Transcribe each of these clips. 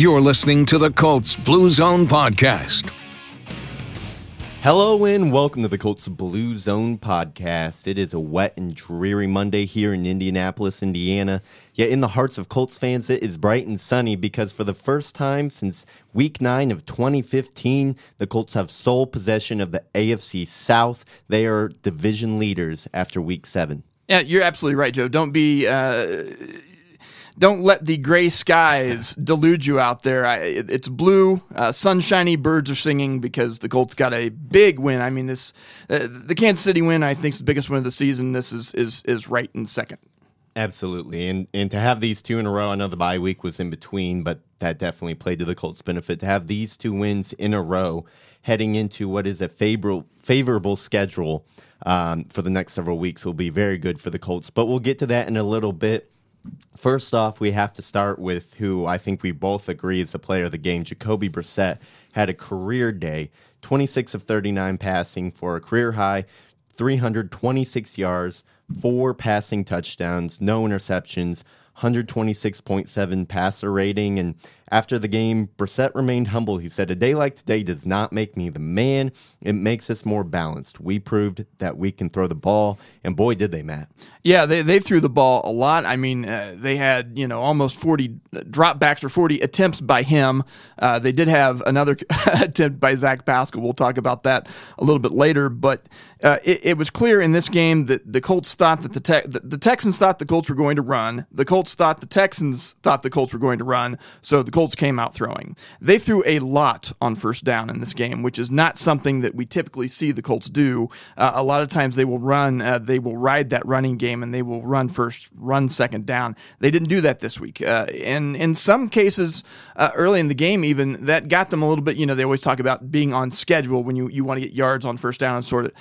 You're listening to the Colts Blue Zone Podcast. Hello and welcome to the Colts Blue Zone podcast. It is a wet and dreary Monday here in Indianapolis, Indiana. Yet in the hearts of Colts fans, it is bright and sunny because for the first time since week nine of 2015, the Colts have sole possession of the AFC South. They are division leaders after week seven. Yeah, you're absolutely right, Joe. Don't be. Uh, don't let the gray skies delude you out there. I, it's blue, uh, sunshiny, birds are singing because the Colts got a big win. I mean, this uh, the Kansas City win. I think is the biggest win of the season. This is is is right in second. Absolutely, and and to have these two in a row. I know the bye week was in between, but that definitely played to the Colts' benefit. To have these two wins in a row, heading into what is a favorable favorable schedule um, for the next several weeks, will be very good for the Colts. But we'll get to that in a little bit. First off, we have to start with who I think we both agree is the player of the game. Jacoby Brissett had a career day, 26 of 39 passing for a career high, 326 yards, four passing touchdowns, no interceptions, 126.7 passer rating. And after the game, Brissett remained humble. He said, A day like today does not make me the man. It makes us more balanced. We proved that we can throw the ball. And boy, did they, Matt. Yeah, they, they threw the ball a lot. I mean, uh, they had, you know, almost 40 dropbacks or 40 attempts by him. Uh, they did have another attempt by Zach Pascal. We'll talk about that a little bit later. But uh, it, it, was clear in this game that the Colts thought that the, te- the, the Texans thought the Colts were going to run. The Colts thought the Texans thought the Colts were going to run. So the Colts came out throwing. They threw a lot on first down in this game, which is not something that we typically see the Colts do. Uh, a lot of times they will run, uh, they will ride that running game, and they will run first, run second down. They didn't do that this week, uh, and in some cases, uh, early in the game, even that got them a little bit. You know, they always talk about being on schedule when you you want to get yards on first down and sort of.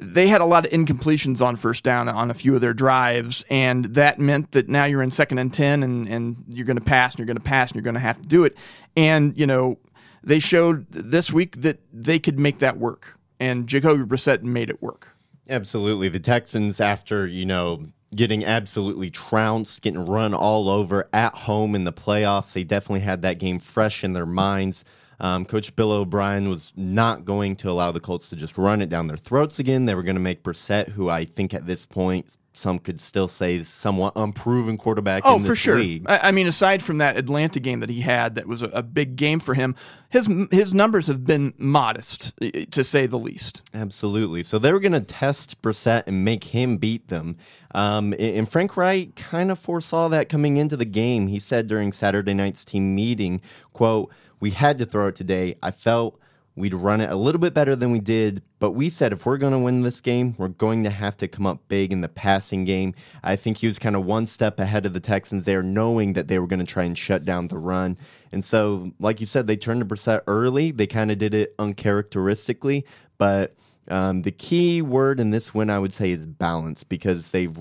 They had a lot of incompletions on first down on a few of their drives, and that meant that now you're in second and ten, and and you're going to pass, and you're going to pass, and you're going to have to do it. And, you know, they showed this week that they could make that work. And Jacoby Brissett made it work. Absolutely. The Texans, after, you know, getting absolutely trounced, getting run all over at home in the playoffs, they definitely had that game fresh in their minds. Um, Coach Bill O'Brien was not going to allow the Colts to just run it down their throats again. They were going to make Brissett, who I think at this point some could still say somewhat unproven quarterback. Oh, for sure. I, I, mean, aside from that Atlanta game that he had, that was a, a, big game for him. His his numbers have been modest, to say the least. Absolutely. So they were going to test Brissett and make him beat them. Um, and Frank Reich kind of foresaw that coming into the game. He said during Saturday night's team meeting, "quote We had to throw it today. I felt." We'd run it a little bit better than we did, but we said if we're going to win this game, we're going to have to come up big in the passing game. I think he was kind of one step ahead of the Texans there, knowing that they were going to try and shut down the run. And so, like you said, they turned to Brissett early. They kind of did it uncharacteristically, but um, the key word in this win, I would say, is balance because they've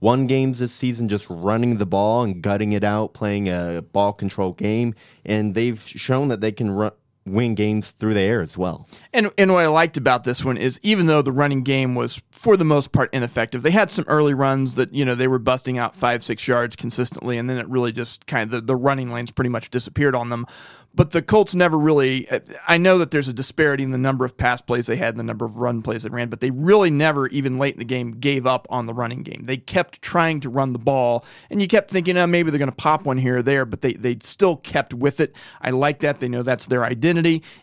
won games this season just running the ball and gutting it out, playing a ball control game, and they've shown that they can run win games through the air as well. And and what I liked about this one is even though the running game was for the most part ineffective, they had some early runs that you know they were busting out five six yards consistently, and then it really just kind of the, the running lanes pretty much disappeared on them but the Colts never really. I know that there's a disparity in the number of pass plays they had and the number of run plays they ran, but they really never, even late in the game, gave up on the running game. They kept trying to run the ball, and you kept thinking, oh, maybe they're going to pop one here or there, but they, they still kept with it. I like that. They know that's their identity.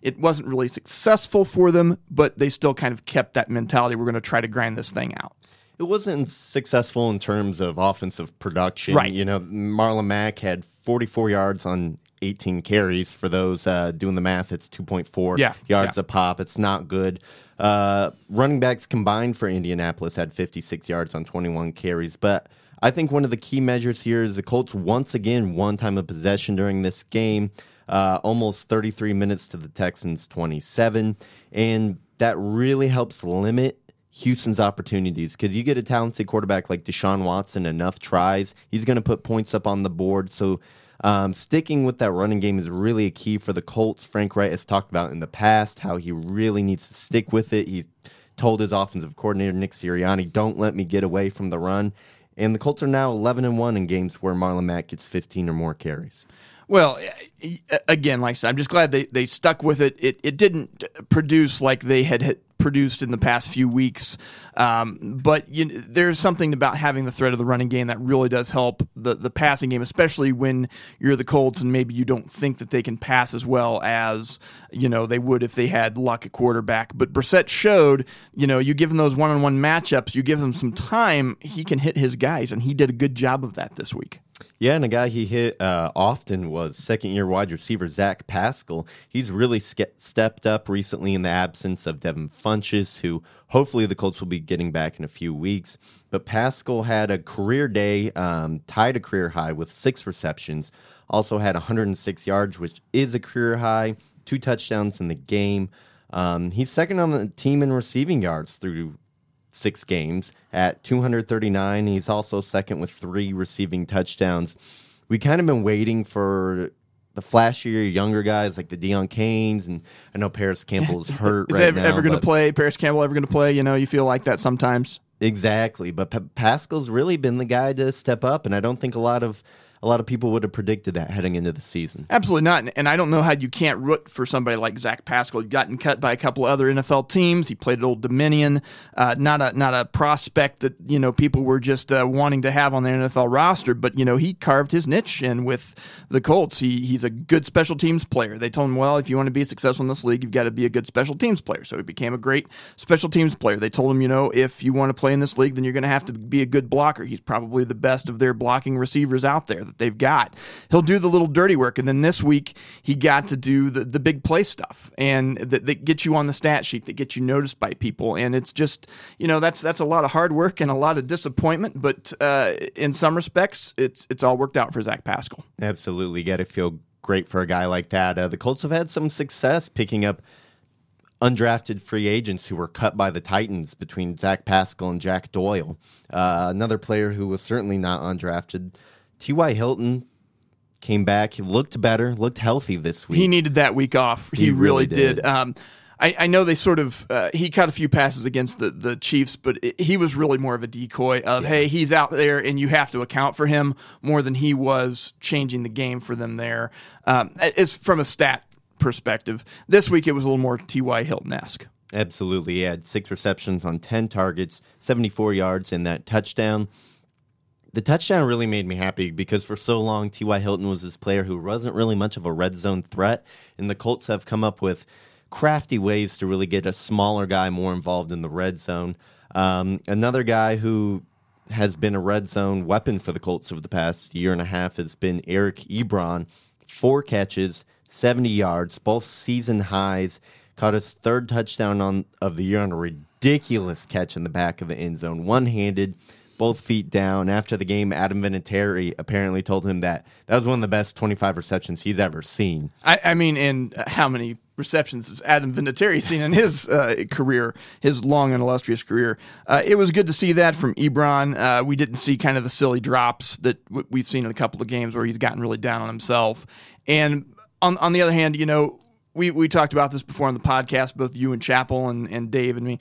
It wasn't really successful for them, but they still kind of kept that mentality. We're going to try to grind this thing out it wasn't successful in terms of offensive production. Right. You know, Marlon Mack had 44 yards on 18 carries. For those uh, doing the math, it's 2.4 yeah, yards yeah. a pop. It's not good. Uh, running backs combined for Indianapolis had 56 yards on 21 carries. But I think one of the key measures here is the Colts once again one time of possession during this game, uh, almost 33 minutes to the Texans 27. And that really helps limit Houston's opportunities because you get a talented quarterback like Deshaun Watson, enough tries, he's going to put points up on the board. So um, sticking with that running game is really a key for the Colts. Frank Reich has talked about in the past how he really needs to stick with it. He told his offensive coordinator Nick Sirianni, "Don't let me get away from the run." And the Colts are now 11 and one in games where Marlon Mack gets 15 or more carries. Well, again, like I said, I'm just glad they, they stuck with it. It it didn't produce like they had produced in the past few weeks, um, but you, there's something about having the threat of the running game that really does help the the passing game, especially when you're the Colts and maybe you don't think that they can pass as well as you know they would if they had Luck at quarterback. But Brissett showed, you know, you give him those one on one matchups, you give him some time, he can hit his guys, and he did a good job of that this week. Yeah, and a guy he hit uh, often was second year wide receiver Zach Pascal. He's really ske- stepped up recently in the absence of Devin Funchess, who hopefully the Colts will be getting back in a few weeks. But Pascal had a career day, um, tied a career high with six receptions, also had 106 yards, which is a career high, two touchdowns in the game. Um, he's second on the team in receiving yards through six games at 239. He's also second with three receiving touchdowns. We kind of been waiting for the flashier younger guys like the Deon Cains and I know Parris Campbell is hurt. is right ever, ever going to play? Parris Campbell ever going to play? You know, you feel like that sometimes. Exactly, but P- Pascal's really been the guy to step up, and I don't think a lot of a lot of people would have predicted that heading into the season. Absolutely not. And I don't know how you can't root for somebody like Zach Pascal. He'd gotten cut by a couple other NFL teams. He played at Old Dominion. Uh, not a not a prospect that you know people were just uh, wanting to have on their NFL roster, but you know he carved his niche in with the Colts. He he's a good special teams player. They told him, well, if you want to be successful in this league, you've got to be a good special teams player. So he became a great special teams player. They told him, you know, if you want to play in this league, then you're going to have to be a good blocker. He's probably the best of their blocking receivers out there that they've got he'll do the little dirty work. And then this week, he got to do the, the big play stuff and that, that gets you on the stat sheet, that gets you noticed by people. And it's just, you know, that's that's a lot of hard work and a lot of disappointment. But uh, in some respects, it's it's all worked out for Zach Pascal. Absolutely. Got to feel great for a guy like that. Uh, the Colts have had some success picking up undrafted free agents who were cut by the Titans between Zach Pascal and Jack Doyle. Uh, another player who was certainly not undrafted, T.Y. Hilton, came back. He looked better, looked healthy this week. He needed that week off. He, he really, really, did. did. Um, I, I, know they sort of uh, he caught a few passes against the the Chiefs, but it, he was really more of a decoy of yeah. hey he's out there and you have to account for him more than he was changing the game for them there. Um, as from a stat perspective, this week it was a little more T.Y. Hilton esque. Absolutely, he had six receptions on ten targets, seventy four yards, and that touchdown the touchdown really made me happy because for so long T.Y. Hilton was this player who wasn't really much of a red zone threat, and the Colts have come up with crafty ways to really get a smaller guy more involved in the red zone. Um, another guy who has been a red zone weapon for the Colts over the past year and a half has been Eric Ebron. Four catches, 70 yards, both season highs. Caught his third touchdown on of the year on a ridiculous catch in the back of the end zone, one handed both feet down. After the game, Adam Vinatieri apparently told him that that was one of the best 25 receptions he's ever seen. I, I mean, in how many receptions has Adam Vinatieri seen in his uh, career, his long and illustrious career? Uh, it was good to see that from Ebron. Uh, we didn't see kind of the silly drops that w- we've seen in a couple of games where he's gotten really down on himself. And on, on the other hand, you know, we, we talked about this before on the podcast, both you and Chappell and, and Dave and me.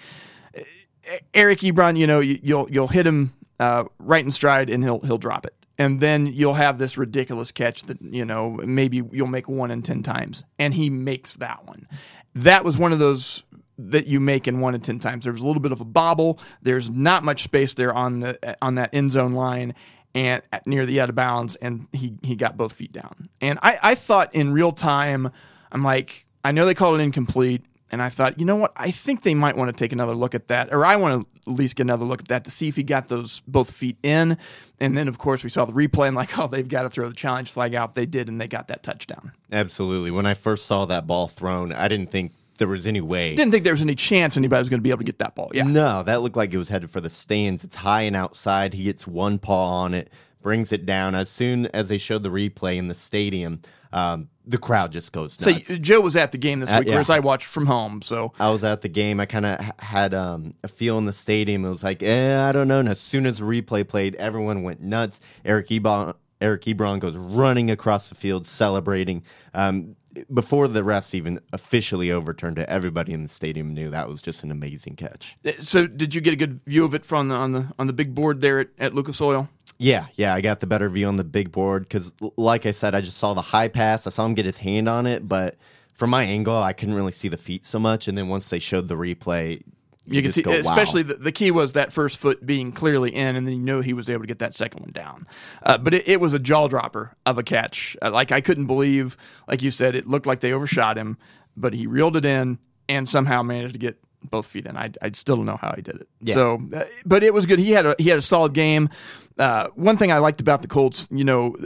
Eric Ebron, you know, you, you'll you'll hit him uh, right in stride, and he'll he'll drop it. And then you'll have this ridiculous catch that you know maybe you'll make one in ten times, and he makes that one. That was one of those that you make in one in ten times. There's a little bit of a bobble. There's not much space there on the on that end zone line and near the out of bounds, and he he got both feet down. And I I thought in real time, I'm like, I know they call it incomplete and I thought, you know what? I think they might want to take another look at that, or I want to at least get another look at that to see if he got those both feet in. And then, of course, we saw the replay and like, oh, they've got to throw the challenge flag out. They did, and they got that touchdown. Absolutely. When I first saw that ball thrown, I didn't think there was any way. Didn't think there was any chance anybody was going to be able to get that ball. Yeah. No, that looked like it was headed for the stands. It's high and outside. He gets one paw on it, brings it down. As soon as they showed the replay in the stadium, um, the crowd just goes nuts. So Joe was at the game this uh, week, yeah. whereas I watched from home. So I was at the game. I kind of had um, a feel in the stadium. It was like, eh, I don't know. And as soon as the replay played, everyone went nuts. Eric Ebron, Eric Ebron goes running across the field, celebrating. Um, before the refs even officially overturned it, everybody in the stadium knew that was just an amazing catch. Uh, so, did you get a good view of it from the, on the on the big board there at, at Lucas Oil? Yeah, yeah, I got the better view on the big board because, like I said, I just saw the high pass. I saw him get his hand on it, but from my angle, I couldn't really see the feet so much. And then once they showed the replay, You, can just see, go, wow. especially the, the key was that first foot being clearly in, and then you knew he was able to get that second one down. Uh, but it, it was a jaw dropper of a catch. Uh, like I couldn't believe, like you said, it looked like they overshot him, but he reeled it in and somehow managed to get both feet in. I, I still don't know how he did it. Yeah. So, uh, but it was good. He had a he had a solid game. Uh, one thing I liked about the Colts, you know,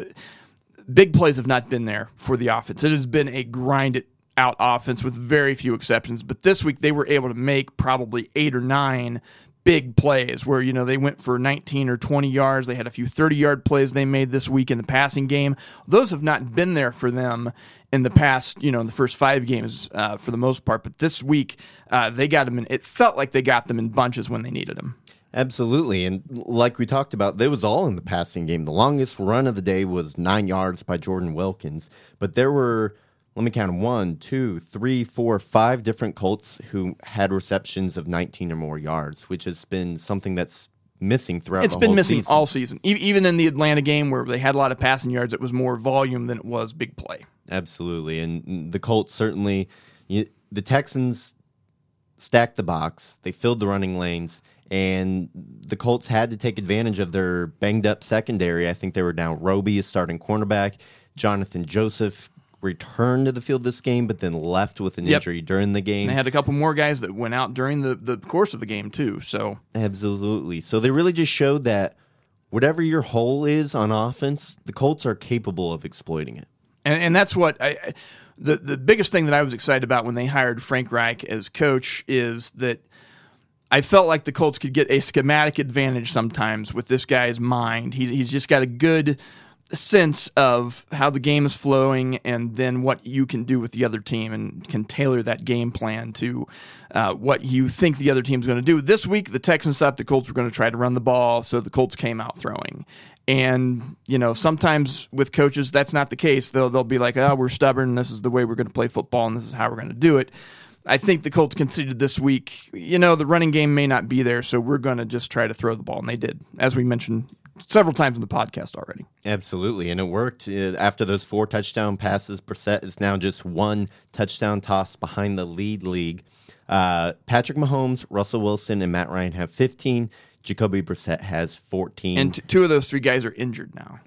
big plays have not been there for the offense. It has been a grind it out offense with very few exceptions. But this week they were able to make probably eight or nine big plays where you know they went for 19 or 20 yards they had a few 30 yard plays they made this week in the passing game those have not been there for them in the past you know in the first five games uh, for the most part but this week uh, they got them in it felt like they got them in bunches when they needed them Absolutely. And like we talked about, they was all in the passing game. The longest run of the day was nine yards by Jordan Wilkins. But there were, let me count them, one, two, three, four, five different Colts who had receptions of 19 or more yards, which has been something that's missing throughout It's been missing season. all season E- even in the atlanta game where they had a lot of passing yards it was more volume than it was big play Absolutely. And the Colts certainly, you, the Texans stacked the box, they filled the running lanes, and the Colts had to take advantage of their banged up secondary. I think they were down Roby starting cornerback. Johnathan Joseph returned to the field this game, but then left with an Yep. injury during the game. and they had a couple more guys that went out during the, the course of the game too so Absolutely. So they really just showed that whatever your hole is on offense, the Colts are capable of exploiting it. and, and that's what I, I- the the biggest thing that I was excited about when they hired Frank Reich as coach is that I felt like the Colts could get a schematic advantage sometimes with this guy's mind. He's he's just got a good sense of how the game is flowing and then what you can do with the other team and can tailor that game plan to uh, what you think the other team's going to do. This week, the Texans thought the Colts were going to try to run the ball, so the Colts came out throwing. And you know, sometimes with coaches, that's not the case. They'll they'll be like, "Oh, we're stubborn. This is the way we're going to play football, and this is how we're going to do it." I think the Colts considered this week, you know, the running game may not be there, so we're going to just try to throw the ball, and they did, as we mentioned several times in the podcast already. Absolutely, and it worked. Uh, After those four touchdown passes, Brissett is now just one touchdown toss behind the lead league. Uh, Patrick Mahomes, Russell Wilson, and Matt Ryan have 15. Jacoby Brissett has 14. And t- two of those three guys are injured now.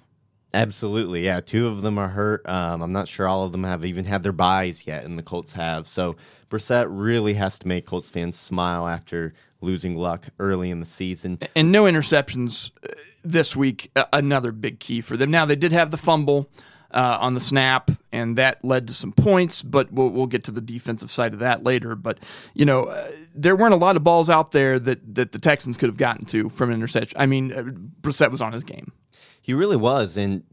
Absolutely, yeah. Two of them are hurt. Um, I'm not sure all of them have even had their byes yet, and the Colts have. So Brissett really has to make Colts fans smile after losing Luck early in the season. and no interceptions uh, this week. Another big key for them. Now they did have the fumble uh, on the snap, and that led to some points. But we'll, we'll get to the defensive side of that later. But you know, uh, there weren't a lot of balls out there that that the Texans could have gotten to from an interception. I mean, uh, Brissett was on his game. He really was. And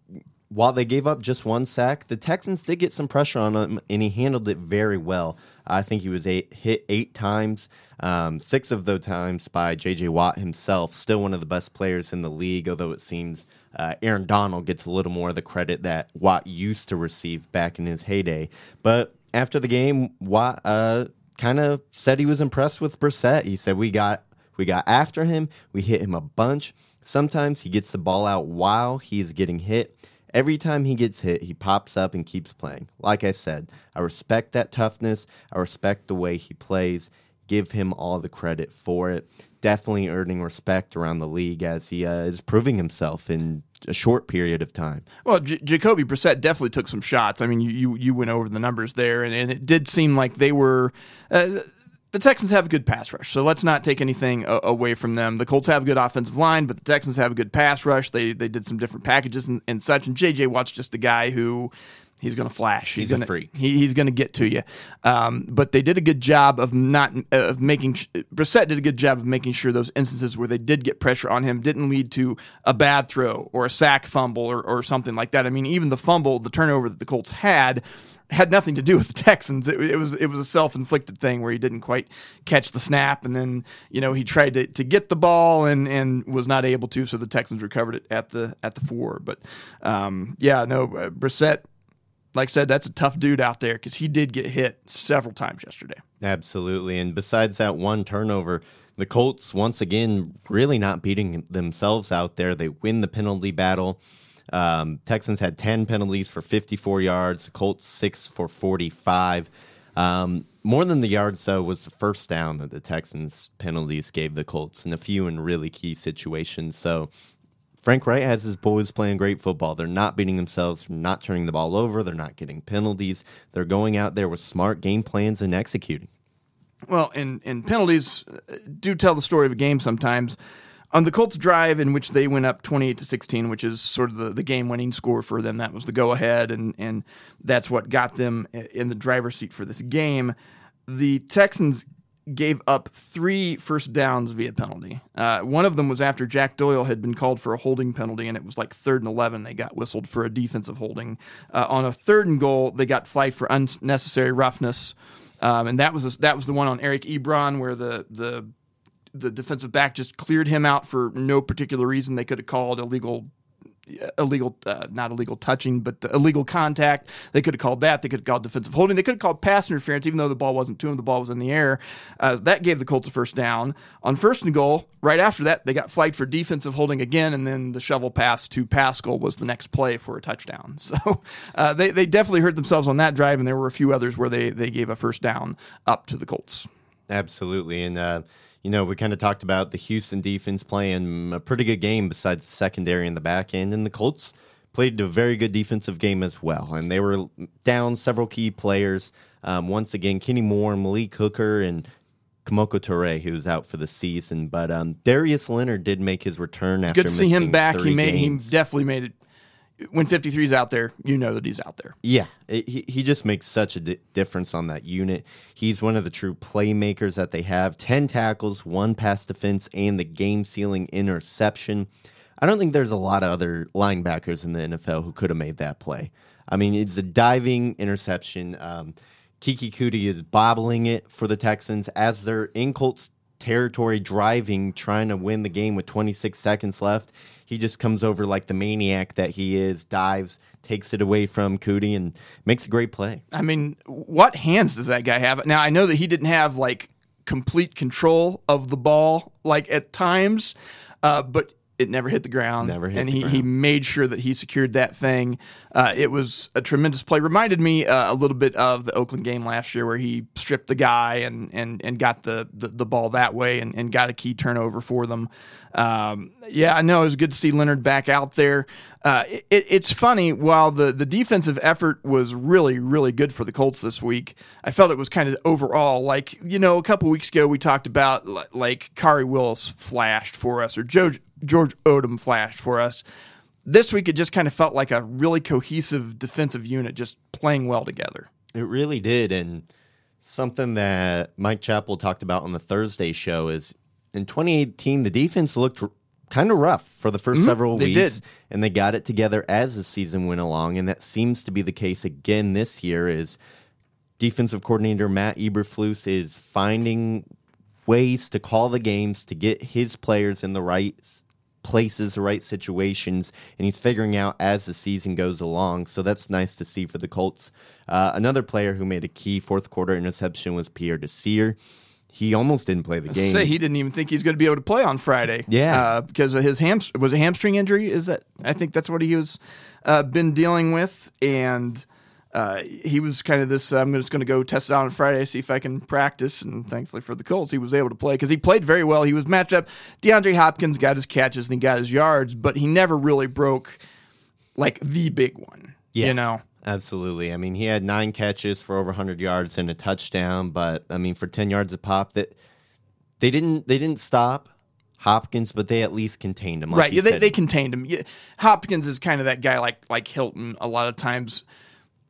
while they gave up just one sack, the Texans did get some pressure on him, and he handled it very well. I think he was eight, hit eight times, um, six of those times by J.J. Watt himself. Still one of the best players in the league, although it seems uh, Aaron Donald gets a little more of the credit that Watt used to receive back in his heyday. But after the game, Watt uh, kind of said he was impressed with Brissett. He said we got we got after him, we hit him a bunch. Sometimes he gets the ball out while he's getting hit. Every time he gets hit, he pops up and keeps playing. Like I said, I respect that toughness. I respect the way he plays. Give him all the credit for it. Definitely earning respect around the league as he uh, is proving himself in a short period of time. Well, J- Jacoby Brissett definitely took some shots. I mean, you you, you went over the numbers there, and, and it did seem like they were. Uh, the Texans have a good pass rush, so let's not take anything a- away from them. The Colts have a good offensive line, but the Texans have a good pass rush. They they did some different packages and, and such. And JJ Watt's just a guy who he's going to flash. He's a gonna, freak. He, he's going to get to you. Um, but they did a good job of not of making. Brissett did a good job of making sure those instances where they did get pressure on him didn't lead to a bad throw or a sack fumble or, or something like that. I mean, even the fumble, the turnover that the Colts had. Had nothing to do with the Texans. It, it was it was a self inflicted thing where he didn't quite catch the snap, and then you know he tried to, to get the ball and, and was not able to. So the Texans recovered it at the at the four. But um, yeah, no, uh, Brissett like I said, that's a tough dude out there because he did get hit several times yesterday. Absolutely. And besides that one turnover, the Colts, once again, really not beating themselves out there. They win the penalty battle. Um, Texans had 10 penalties for 54 yards, Colts 6 for 45. Um, more than the yards, though, was the first down that the Texans penalties gave the Colts, in a few in really key situations. So Frank Reich has his boys playing great football. They're not beating themselves, they're not turning the ball over, they're not getting penalties. They're going out there with smart game plans and executing. Well, and, and penalties uh, do tell the story of a game sometimes. On the Colts drive in which they went up 28 to 16, which is sort of the, the game winning score for them, that was the go ahead, and, and that's what got them in the driver's seat for this game. The Texans gave up three first downs via penalty. Uh, one of them was after Jack Doyle had been called for a holding penalty, and it was like third and 11. They got whistled for a defensive holding. Uh, on a third and goal, they got flagged for unnecessary roughness. Um, and that was a, that was the one on Eric Ebron where the the the defensive back just cleared him out for no particular reason. They could have called illegal illegal, uh, not illegal touching, but illegal contact. They could have called that. They could have called defensive holding. They could have called pass interference, even though the ball wasn't to him. The ball was in the air. Uh, that gave the Colts a first down. On first and goal, right after that, they got flagged for defensive holding again, and then the shovel pass to Pascal was the next play for a touchdown. So uh, they, they definitely hurt themselves on that drive, and there were a few others where they, they gave a first down up to the Colts. Absolutely. And, uh, you know, we kind of talked about the Houston defense playing a pretty good game besides the secondary and the back end, and the Colts played a very good defensive game as well. And they were down several key players. Um, once again, Kenny Moore, Malik Hooker, and Kemoko Turay, who's out for the season. But um, Darius Leonard did make his return after. Good to see him back. He made games. he definitely made it when 53 is out there, you know that he's out there. Yeah, it, he, he just makes such a di- difference on that unit. He's one of the true playmakers that they have 10 tackles, one pass defense, and the game sealing interception. I don't think there's a lot of other linebackers in the NFL who could have made that play. I mean, it's a diving interception. Um, Keke Coutee is bobbling it for the Texans as they're in Colts territory driving, trying to win the game with 26 seconds left. He just comes over like the maniac that he is, dives, takes it away from Coutee, and makes a great play. I mean, what hands does that guy have? Now, I know that he didn't have like complete control of the ball, like at times, uh, but it never hit the ground. Never hit and the he, ground. he made sure that he secured that thing. Uh, it was a tremendous play. Reminded me uh, a little bit of the Oakland game last year where he stripped the guy and and, and got the, the, the ball that way and, and got a key turnover for them. Um, yeah, I know it was good to see Leonard back out there. Uh, it, it's funny, while the, the defensive effort was really, really good for the Colts this week, I felt it was kind of overall like, you know, a couple weeks ago we talked about like Khari Willis flashed for us or Joe George Odum flashed for us. This week, it just kind of felt like a really cohesive defensive unit just playing well together. It really did. And something that Mike Chappell talked about on the Thursday show is in 2018, the defense looked r- kind of rough for the 1st mm-hmm. several they weeks. did. And they got it together as the season went along. And that seems to be the case again this year is defensive coordinator Matt Eberflus is finding ways to call the games to get his players in the right places, the right situations, and he's figuring out as the season goes along. So that's nice to see for the Colts. Uh, another player who made a key fourth quarter interception was Pierre Desir. He almost didn't play the game. Say he didn't even think he's going to be able to play on Friday. Yeah. uh, because of his ham was a hamstring injury. Is that I think that's what he was uh, been dealing with, and uh, he was kind of this. I'm just going to go test it out on Friday, see if I can practice. And thankfully for the Colts, he was able to play because he played very well. He was matched up. DeAndre Hopkins got his catches and he got his yards, but he never really broke like the big one. Yeah. You know. Absolutely. I mean, he had nine catches for over 100 yards and a touchdown, but I mean, for 10 yards a pop, that they didn't they didn't stop Hopkins, but they at least contained him. Like right. Yeah, they, they contained him. Yeah, Hopkins is kind of that guy like like Hilton. A lot of times,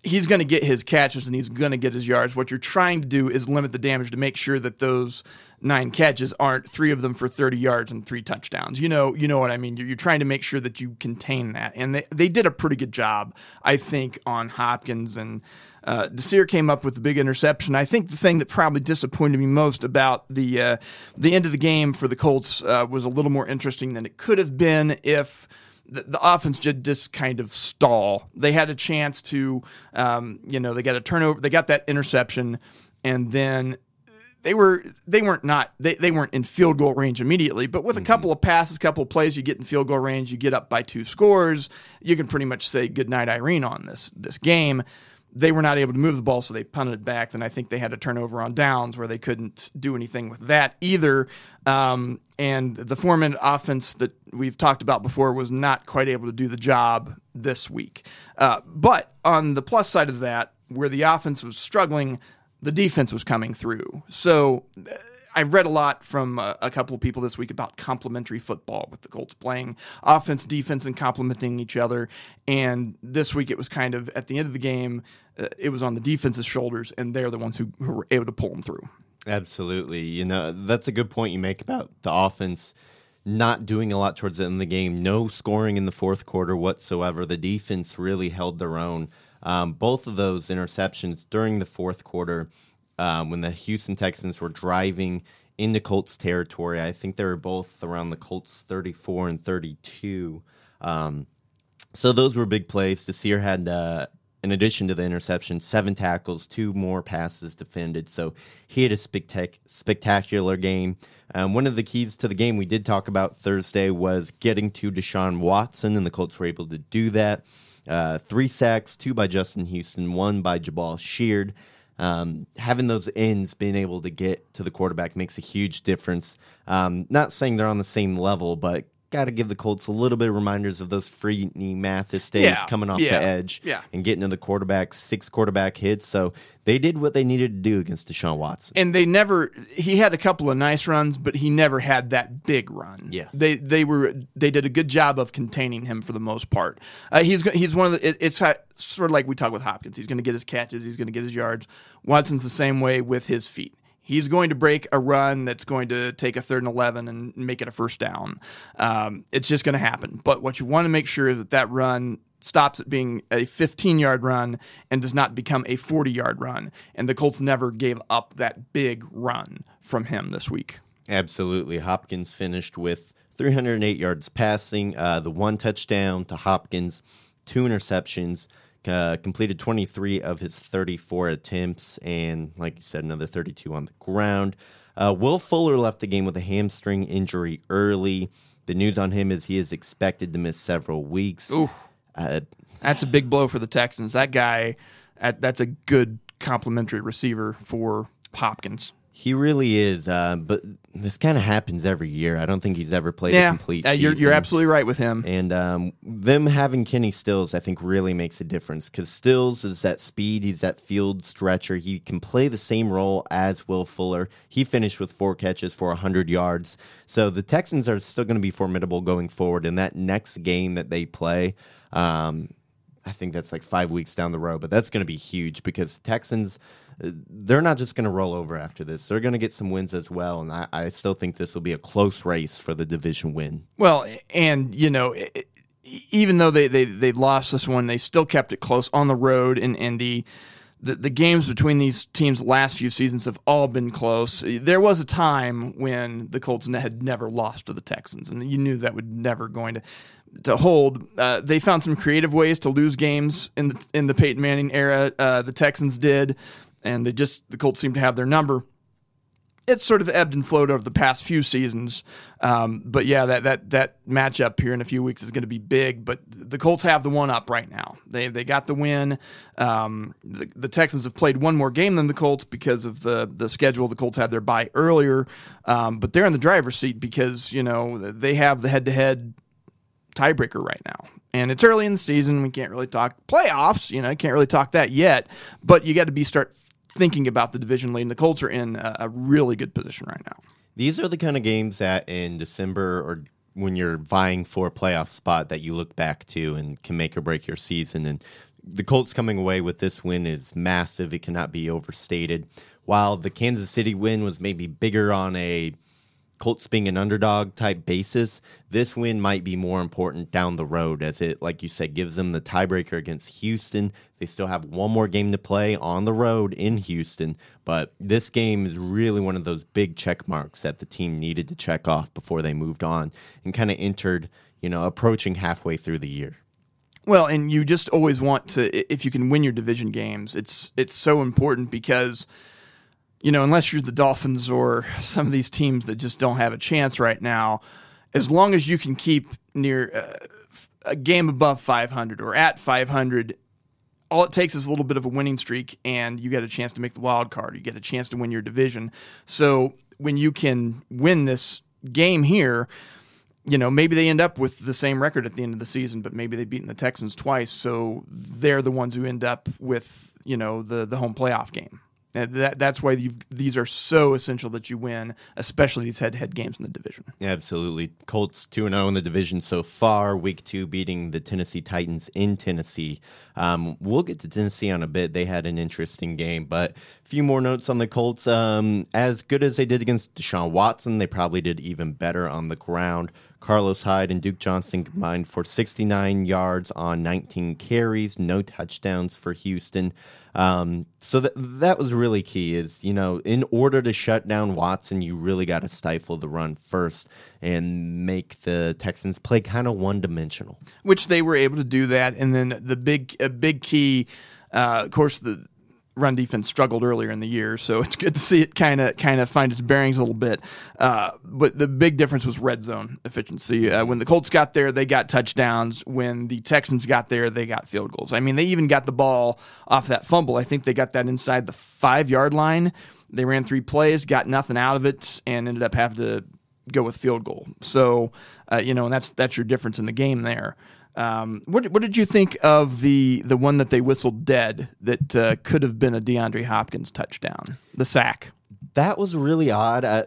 he's going to get his catches and he's going to get his yards. What you're trying to do is limit the damage to make sure that those nine catches aren't three of them for 30 yards and three touchdowns. You know, you know what I mean. You're, you're trying to make sure that you contain that, and they they did a pretty good job, I think, on Hopkins and. Uh, Desir came up with a big interception. I think the thing that probably disappointed me most about the uh, the end of the game for the Colts uh, was a little more interesting than it could have been if the, the offense did just kind of stall. They had a chance to, um, you know, they got a turnover, they got that interception, and then they were they weren't not they, they weren't in field goal range immediately but with a couple of passes couple of plays you get in field goal range you get up by two scores you can pretty much say good night irene on this this game they were not able to move the ball so they punted it back. Then i think they had a turnover on downs where they couldn't do anything with that either. Um, and the four-minute offense that we've talked about before was not quite able to do the job this week. Uh, but on the plus side of that where the offense was struggling the defense was coming through. So I've read a lot from uh, a couple of people this week about complementary football with the Colts playing offense, defense, and complementing each other. And this week it was kind of at the end of the game, uh, it was on the defense's shoulders, and they're the ones who, who were able to pull them through. Absolutely. You know, that's a good point you make about the offense not doing a lot towards the end of the game. No scoring in the fourth quarter whatsoever. The defense really held their own. Um, both of those interceptions during the fourth quarter, um, when the Houston Texans were driving into Colts territory, I think they were both around the Colts 34 and 32. Um, so those were big plays. Desir had, uh, in addition to the interception, seven tackles, two more passes defended. So he had a spectac- spectacular game. Um, one of the keys to the game we did talk about Thursday was getting to Deshaun Watson, and the Colts were able to do that. Uh, three sacks, two by Justin Houston, one by Jabaal Sheard. Um, having those ends, being able to get to the quarterback makes a huge difference. Um, not saying they're on the same level, but got to give the Colts a little bit of reminders of those free Freeney Mathis days Yeah, coming off yeah, the edge yeah. and getting to the quarterback, six quarterback hits. So they did what they needed to do against Deshaun Watson. and they never he had a couple of nice runs but he never had that big run Yes. they they were they did a good job of containing him for the most part uh, he's he's one of the it, it's sort of like we talk with hopkins he's going to get his catches he's going to get his yards watson's the same way with his feet He's going to break a run that's going to take a third and 11 and make it a first down. Um, it's just going to happen. But what you want to make sure that that run stops at being a 15 yard run and does not become a 40 yard run. And the Colts never gave up that big run from him this week. Absolutely. Hopkins finished with 308 yards passing, uh, the one touchdown to Hopkins, two interceptions, uh, completed 23 of his 34 attempts, and like you said, another 32 on the ground. Uh, Will Fuller left the game with a hamstring injury early. The news on him is he is expected to miss several weeks. Ooh. Uh, That's a big blow for the Texans. That guy, that's a good complementary receiver for Hopkins. He really is, uh, but this kind of happens every year. I don't think he's ever played a Yeah, complete uh, you're, you're absolutely right with him. And um, them having Kenny Stills, I think, really makes a difference because Stills is that speed. He's that field stretcher. He can play the same role as Will Fuller. He finished with four catches for 100 yards. So the Texans are still going to be formidable going forward. In that next game that they play, um, I think that's like five weeks down the road, but that's going to be huge because the Texans. They're not just going to roll over after this. They're going to get some wins as well, and I, I still think this will be a close race for the division win. Well, and you know, i- i- even though they, they they lost this one, they still kept it close on the road in Indy. The, the games between these teams last few seasons have all been close. There was a time when the Colts had never lost to the Texans, and you knew that would never going to to hold. Uh, they found some creative ways to lose games in the in the Peyton Manning era. Uh, the Texans did, and they just the Colts seem to have their number it's sort of ebbed and flowed over the past few seasons. Um, but yeah, that that that matchup here in a few weeks is going to be big. But the Colts have the one up right now. They they got the win. Um, the, the Texans have played one more game than the Colts because of the the schedule. The Colts had their bye earlier, um, but they're in the driver's seat because you know they have the head to head tiebreaker right now. And it's early in the season. We can't really talk playoffs. You know, can't really talk that yet. But you got to be start thinking about the division lead. And the Colts are in a, a really good position right now. These are the kind of games that in December or when you're vying for a playoff spot that you look back to and can make or break your season. And the Colts coming away with this win is massive. It cannot be overstated. While the Kansas City win was maybe bigger on a Colts being an underdog type basis, this win might be more important down the road as it, like you said, gives them the tiebreaker against Houston. They still have one more game to play on the road in Houston, but this game is really one of those big check marks that the team needed to check off before they moved on and kind of entered, you know, approaching halfway through the year. Well, and you just always want to if you can win your division games, it's it's so important because you know, unless you're the Dolphins or some of these teams that just don't have a chance right now, as long as you can keep near uh, a game above 500 or at 500, all it takes is a little bit of a winning streak and you get a chance to make the wild card. You get a chance to win your division. So when you can win this game here, you know, maybe they end up with the same record at the end of the season, but maybe they've beaten the Texans twice, so they're the ones who end up with, you know, the the home playoff game. That, that's why these are so essential that you win, especially these head-to-head games in the division. Absolutely, Colts two and zero oh in the division so far. Week two, beating the Tennessee Titans in Tennessee. Um, we'll get to Tennessee on a bit. They had an interesting game, but a few more notes on the Colts. Um, as good as they did against Deshaun Watson, they probably did even better on the ground. Carlos Hyde and Duke Johnson combined for 69 yards on 19 carries, no touchdowns for Houston. Um, so that that was really key. Is you know, in order to shut down Watson, you really got to stifle the run first and make the Texans play kind of one dimensional. Which they were able to do that, and then the big a big key. Uh, of course, the run defense struggled earlier in the year, so it's good to see it kind of kind of find its bearings a little bit. Uh, but the big difference was red zone efficiency. Uh, when the Colts got there, they got touchdowns. When the Texans got there, they got field goals. I mean, they even got the ball off that fumble. I think they got that inside the five yard line. They ran three plays, got nothing out of it, and ended up having to go with field goal. So, uh, you know, and that's that's your difference in the game there. Um, what what did you think of the the one that they whistled dead that uh, could have been a DeAndre Hopkins touchdown, the sack? That was really odd. Uh,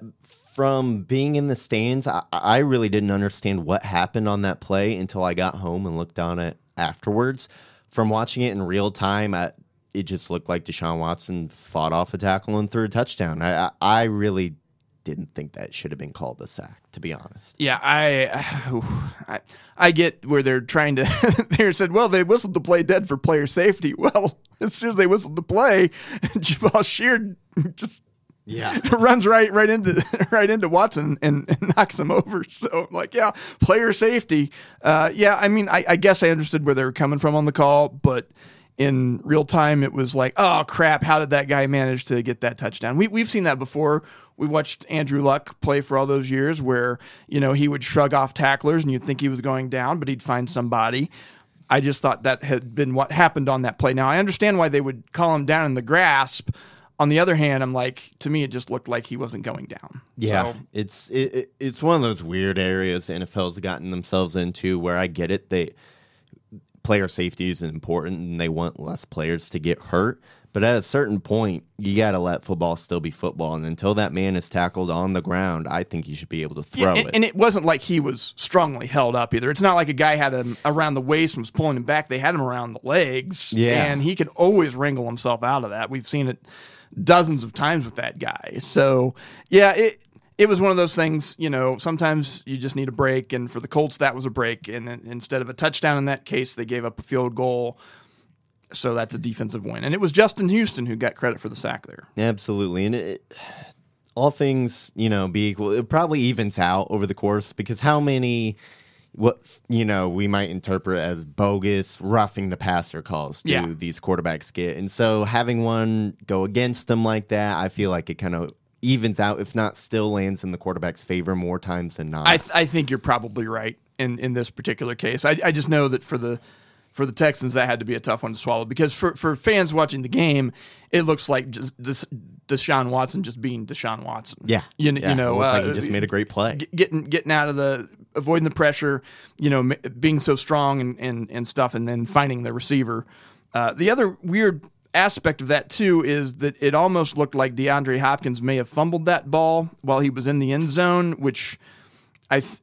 from being in the stands, I, I, really didn't understand what happened on that play until I got home and looked on it afterwards. From watching it in real time, I, it just looked like Deshaun Watson fought off a tackle and threw a touchdown. I, I really didn't think that should have been called a sack, to be honest. Yeah, I, I, I get where they're trying to. they said, well, they whistled the play dead for player safety. Well, as soon as they whistled the play, Jabaal Sheard just yeah runs right right into right into Watson and, and, knocks him over. So I'm like, yeah, player safety. Uh, yeah, I mean, I, I guess I understood where they were coming from on the call, but in real time, it was like, oh crap, how did that guy manage to get that touchdown? We, we've seen that before. We watched Andrew Luck play for all those years where, you know, he would shrug off tacklers and you'd think he was going down, but he'd find somebody. I just thought that had been what happened on that play. Now, I understand why they would call him down in the grasp. On the other hand, I'm like, to me, it just looked like he wasn't going down. Yeah, so, it's it, it's one of those weird areas the NFL's gotten themselves into where I get it. They player safety is important and they want less players to get hurt. But at a certain point, you got to let football still be football. And until that man is tackled on the ground, I think you should be able to throw yeah, and, it. And it wasn't like he was strongly held up either. It's not like a guy had him around the waist and was pulling him back. They had him around the legs. Yeah. And he could always wrangle himself out of that. We've seen it dozens of times with that guy. So, yeah, it it was one of those things, you know, sometimes you just need a break. And for the Colts, that was a break. And instead of a touchdown in that case, they gave up a field goal. So that's a defensive win. And it was Justin Houston who got credit for the sack there. Absolutely. And it, all things, you know, be equal, it probably evens out over the course because how many what you know we might interpret as bogus roughing the passer calls do yeah. these quarterbacks get and so having one go against them like that i feel like it kind of evens out, if not still lands in the quarterback's favor more times than not. I, th- I think you're probably right in, in this particular case. I, I just know that for the for the Texans, that had to be a tough one to swallow because for, for fans watching the game, it looks like just Deshaun Watson just being Deshaun Watson. Yeah, you, yeah. you know, uh, like he just made a great play, getting getting out of the avoiding the pressure, you know, being so strong and and, and stuff, and then finding the receiver. Uh, the other weird aspect of that too is that it almost looked like DeAndre Hopkins may have fumbled that ball while he was in the end zone, which I th-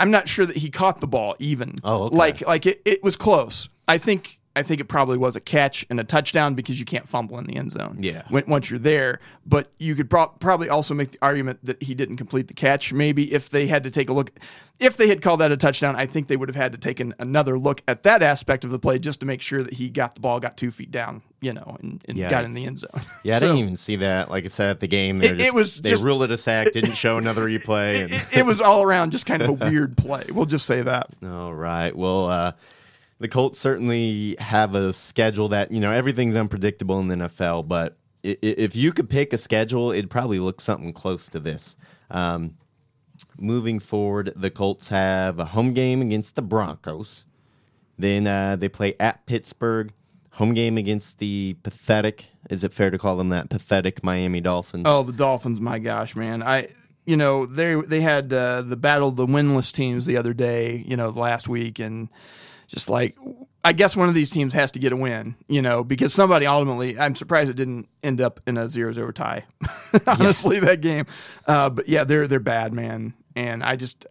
I'm not sure that he caught the ball even. Oh, okay. like like it, it was close. I think I think it probably was a catch and a touchdown because you can't fumble in the end zone. Yeah. When, once you're there, but you could pro- probably also make the argument that he didn't complete the catch. Maybe if they had to take a look, if they had called that a touchdown, I think they would have had to take an, another look at that aspect of the play just to make sure that he got the ball, got two feet down, you know, and, and Yeah, got in the end zone. Yeah, I didn't even see that. Like I said at the game, It- it was they just- ruled it a sack, didn't show another replay. And, it, it was all around just kind of a weird play. We'll just say that. all right, well, uh, the Colts certainly have a schedule that you know everything's unpredictable in the NFL, but if you could pick a schedule, it'd probably look something close to this. Um, moving forward, the Colts have a home game against the Broncos. Then uh, they play at Pittsburgh. Home game against the pathetic. Is it fair to call them that pathetic Miami Dolphins? Oh, the Dolphins! My gosh, man! I, you know, they they had uh, the battle of the winless teams the other day. You know, last week, and just like I guess one of these teams has to get a win. You know, because somebody ultimately, I'm surprised it didn't end up in a 0-0 tie. Honestly, that game. Uh, but yeah, they're they're bad, man. And I just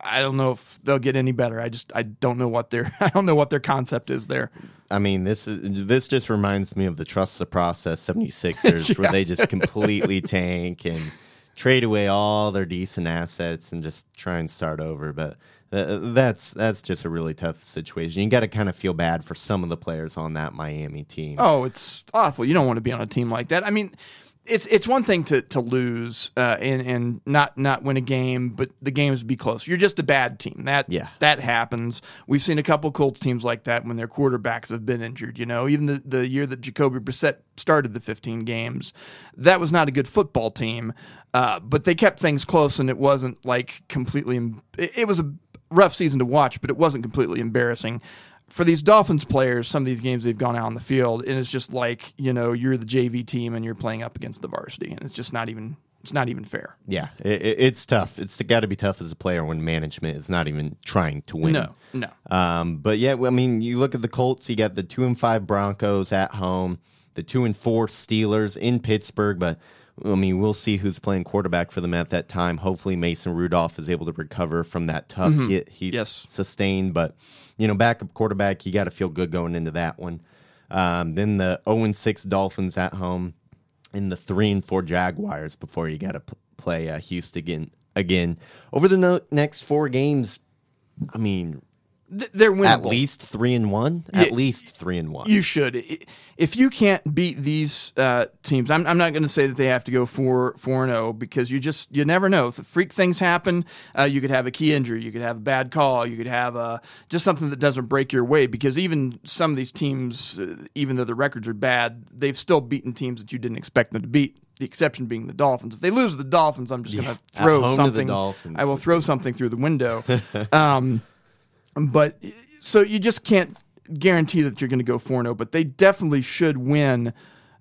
I don't know if they'll get any better. I just I don't know what their I don't know what their concept is there. I mean, this is this just reminds me of the trust the process 76ers where they just completely tank and trade away all their decent assets and just try and start over. But uh, that's that's just a really tough situation. You got to kind of feel bad for some of the players on that Miami team. Oh, it's awful. You don't want to be on a team like that. I mean, it's it's one thing to to lose uh, and and not not win a game, but the games be close. You're just a bad team. That Yeah. that happens. We've seen a couple Colts teams like that when their quarterbacks have been injured. You know, even the the year that Jacoby Brissett started the 15 games, that was not a good football team. Uh, but they kept things close, and it wasn't like completely. It, it was a rough season to watch, but it wasn't completely embarrassing for these Dolphins players, some of these games they've gone out on the field, and it's just like you know you're the JV team and you're playing up against the varsity, and it's just not even it's not even fair. Yeah, it, it- it's tough. It's got to be tough as a player when management is not even trying to win. No, no. Um, but yeah, I mean, you look at the Colts. You got the two and five Broncos at home, the two and four Steelers in Pittsburgh. But I mean, we'll see who's playing quarterback for them at that time. Hopefully, Mason Rudolph is able to recover from that tough hit he's Mm-hmm. Yes. sustained. But you know, backup quarterback, you got to feel good going into that one. Um, then the zero and six Dolphins at home, and the three and four Jaguars before you got to p- play uh, Houston again. Again over the no- next four games. I mean, Th- They're winnable. at least three and one. At least three and one. You should. If you can't beat these uh, teams, I'm, I'm not going to say that they have to go four four and zero because you just you never know. If freak things happen, uh, you could have a key injury, you could have a bad call, you could have uh, just something that doesn't break your way. Because even some of these teams, uh, even though the records are bad, they've still beaten teams that you didn't expect them to beat. The exception being the Dolphins. If they lose the Dolphins, I'm just going to throw home to the something. I will throw something through the window. um, but so you just can't guarantee that you're going to go 4-0 but they definitely should win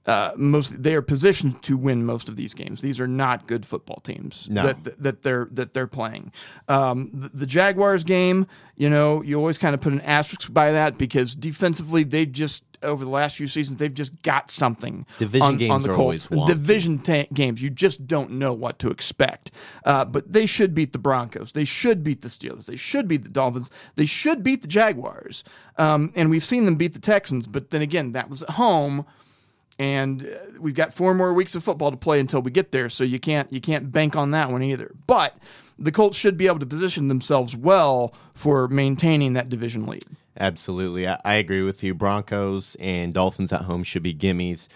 uh, most they are positioned to win most of these games these are not good football teams No. that, that they're that they're playing um, the, the jaguars game you know you always kind of put an asterisk by that because defensively they just over the last few seasons they've just got something Division on, games on the are Colts. always wonky. division ta- games you just don't know what to expect. Uh, but they should beat the broncos. They should beat the steelers. They should beat the dolphins. They should beat the jaguars. Um, and we've seen them beat the texans but then again that was at home and uh, we've got four more weeks of football to play until we get there so you can't you can't bank on that one either. But the colts should be able to position themselves well for maintaining that division lead Absolutely. I, I agree with you. Broncos and Dolphins at home should be gimmies.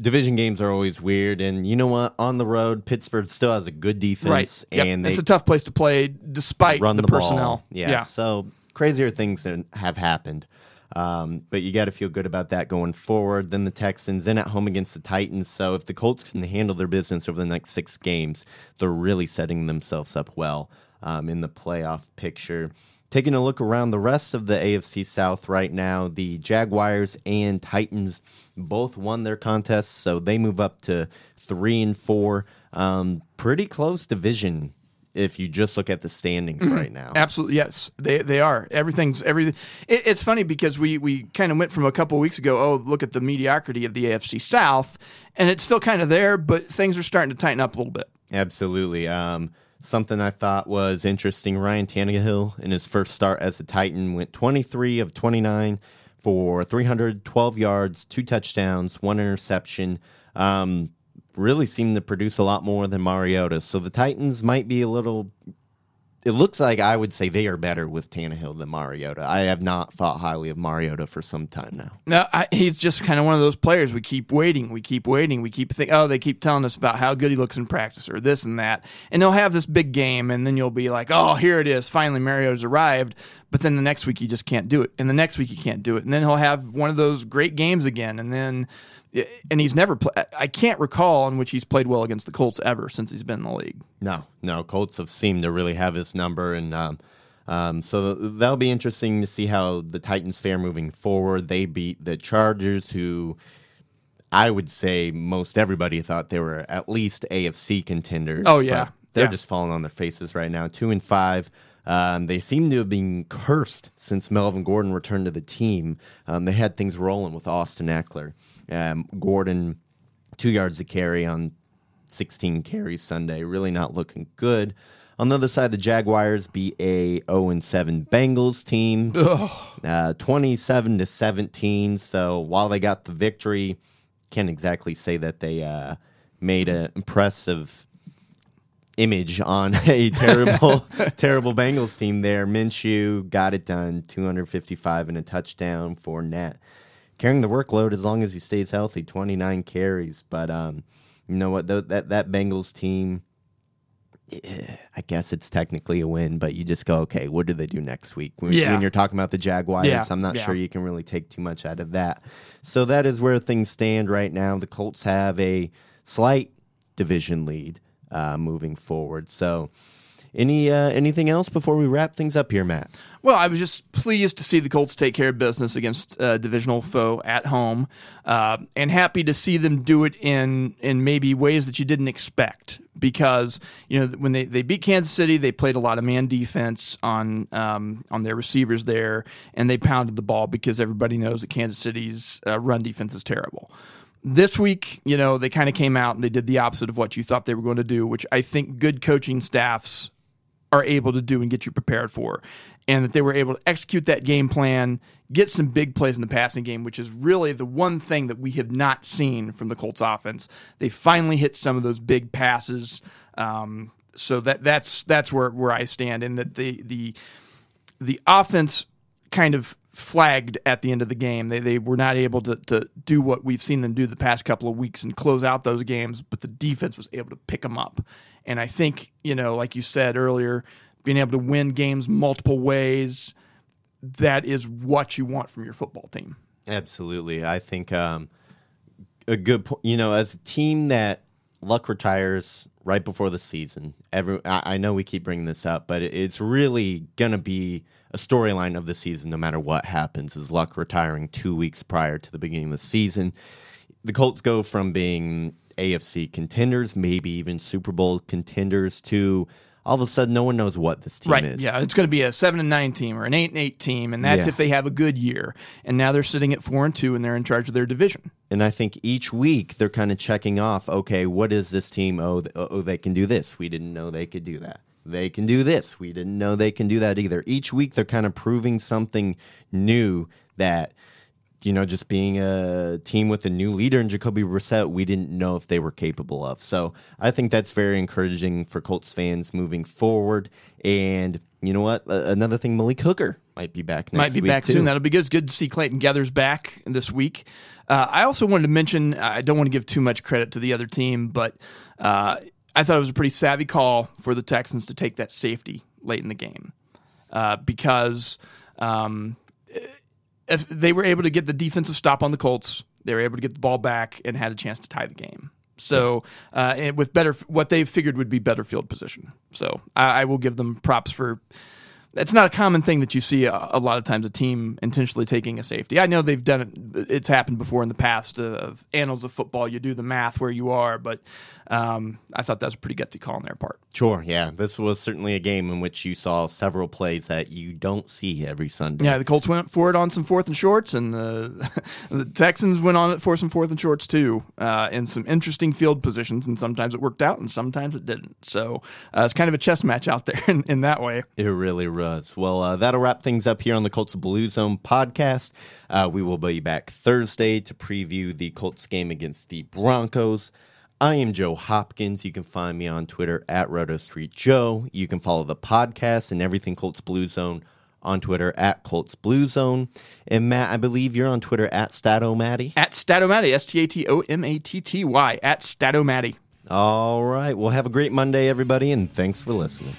Division games are always weird. And you know what? On the road, Pittsburgh still has a good defense. right Yep. And it's a tough place to play despite run the, the, personnel ball. Yeah. So crazier things have happened. Um, but you got to feel good about that going forward. Then the Texans, then at home against the Titans. So if the Colts can handle their business over the next six games, they're really setting themselves up well um, in the playoff picture. Taking a look around the rest of the AFC South right now, the Jaguars and Titans both won their contests, so they move up to three and four. Um, pretty close division if you just look at the standings right now. Absolutely, yes, they they are. Everything's everything. It, it's funny because we we kind of went from a couple weeks ago. Oh, look at the mediocrity of the AFC South, and it's still kind of there, but things are starting to tighten up a little bit. Absolutely. Um, something I thought was interesting. Ryan Tannehill in his first start as a Titan went 23 of 29 for 312 yards, two touchdowns, one interception. Um, really seemed to produce a lot more than Mariota. So the Titans might be a little it looks like I would say they are better with Tannehill than Mariota. I have not thought highly of Mariota for some time now. No, I, he's just kind of one of those players. We keep waiting, we keep waiting, we keep thinking, oh, they keep telling us about how good he looks in practice or this and that, and they'll have this big game, and then you'll be like, oh, here it is, finally Mariota's arrived. But then the next week he just can't do it, and the next week he can't do it, and then he'll have one of those great games again, and then and he's never played. I can't recall in which he's played well against the Colts ever since he's been in the league. No, no, Colts have seemed to really have his number, and um, um, so that'll be interesting to see how the Titans fare moving forward. They beat the Chargers, who I would say most everybody thought they were at least AFC contenders. Oh yeah, they're yeah. just falling on their faces right now. Two and five. Um, they seem to have been cursed since Melvin Gordon returned to the team. Um, they had things rolling with Austin Ekeler. Um, Gordon, two yards of carry on 16 carries Sunday. Really not looking good. On the other side, the Jaguars beat a 0 and 7 Bengals team, uh, 27 to 17. So while they got the victory, can't exactly say that they uh, made an impressive image on a terrible, terrible Bengals team there. Minshew got it done, 255 and a touchdown Fournette carrying the workload as long as he stays healthy. Twenty nine carries, but um, you know what? That that Bengals team. Eh, I guess it's technically a win, but you just go, okay, what do they do next week? When, yeah. when you're talking about the Jaguars, yeah. I'm not yeah. sure you can really take too much out of that. So that is where things stand right now. The Colts have a slight division lead uh, moving forward. So any uh, anything else before we wrap things up here, Matt? Well, I was just pleased to see the Colts take care of business against a divisional foe at home, uh, and happy to see them do it in in maybe ways that you didn't expect. Because you know when they, they beat Kansas City, they played a lot of man defense on um, on their receivers there, and they pounded the ball because everybody knows that Kansas City's uh, run defense is terrible this week, you know, they kind of came out and they did the opposite of what you thought they were going to do, which I think good coaching staffs are able to do and get you prepared for. And that they were able to execute that game plan, get some big plays in the passing game, which is really the one thing that we have not seen from the Colts offense. They finally hit some of those big passes. Um, so that that's that's where, where I stand, and that the the the offense kind of flagged at the end of the game. They they were not able to to do what we've seen them do the past couple of weeks and close out those games, but the defense was able to pick them up. And I think, you know, like you said earlier, being able to win games multiple ways, that is what you want from your football team. Absolutely. I think um, a good point, you know, as a team that Luck retires right before the season, every I, I know we keep bringing this up, but it's really going to be a storyline of the season no matter what happens is Luck retiring two weeks prior to the beginning of the season. The Colts go from being AFC contenders, maybe even Super Bowl contenders, to all of a sudden no one knows what this team right. is. Yeah, it's going to be a seven and nine team or an eight and eight team, and that's Yeah. if they have a good year. And now they're sitting at four and two, and they're in charge of their division. And I think each week they're kind of checking off, okay, what is this team? Oh, oh, oh, they can do this. We didn't know they could do that. They can do this. We didn't know they can do that either. Each week they're kind of proving something new that you know, just being a team with a new leader in Jacoby Brissett, we didn't know if they were capable of. So I think that's very encouraging for Colts fans moving forward. And you know what? Uh, another thing, Malik Hooker might be back next Might be week, back too. soon. That'll be good. It's good to see Clayton Geathers back this week. Uh, I also wanted to mention. I don't want to give too much credit to the other team, but uh, I thought it was a pretty savvy call for the Texans to take that safety late in the game uh, because um, if they were able to get the defensive stop on the Colts, they were able to get the ball back and had a chance to tie the game. So, uh, and with better, what they figured would be better field position. So, I, I will give them props for. It's not a common thing that you see a, a lot of times a team intentionally taking a safety. I know they've done it; it's happened before in the past uh, of annals of football. You do the math where you are, but um, I thought that was a pretty gutsy call on their part. Sure, yeah. This was certainly a game in which you saw several plays that you don't see every Sunday. Yeah, the Colts went for it on some fourth and shorts, and the, the Texans went on it for some fourth and shorts too, uh, in some interesting field positions. And sometimes it worked out, and sometimes it didn't. So uh, it's kind of a chess match out there in, in that way. It really, was. Well, uh, that'll wrap things up here on the Colts Blue Zone podcast. Uh, we will be back Thursday to preview the Colts game against the Broncos. I am Joe Hopkins. You can find me on Twitter at Roto Street Joe. You can follow the podcast and everything Colts Blue Zone on Twitter at Colts Blue Zone. And Matt, I believe you're on Twitter at Statomatty. At Statomatty, S T A T O M A T T Y, at Statomatty. All right. Well, have a great Monday, everybody, and thanks for listening.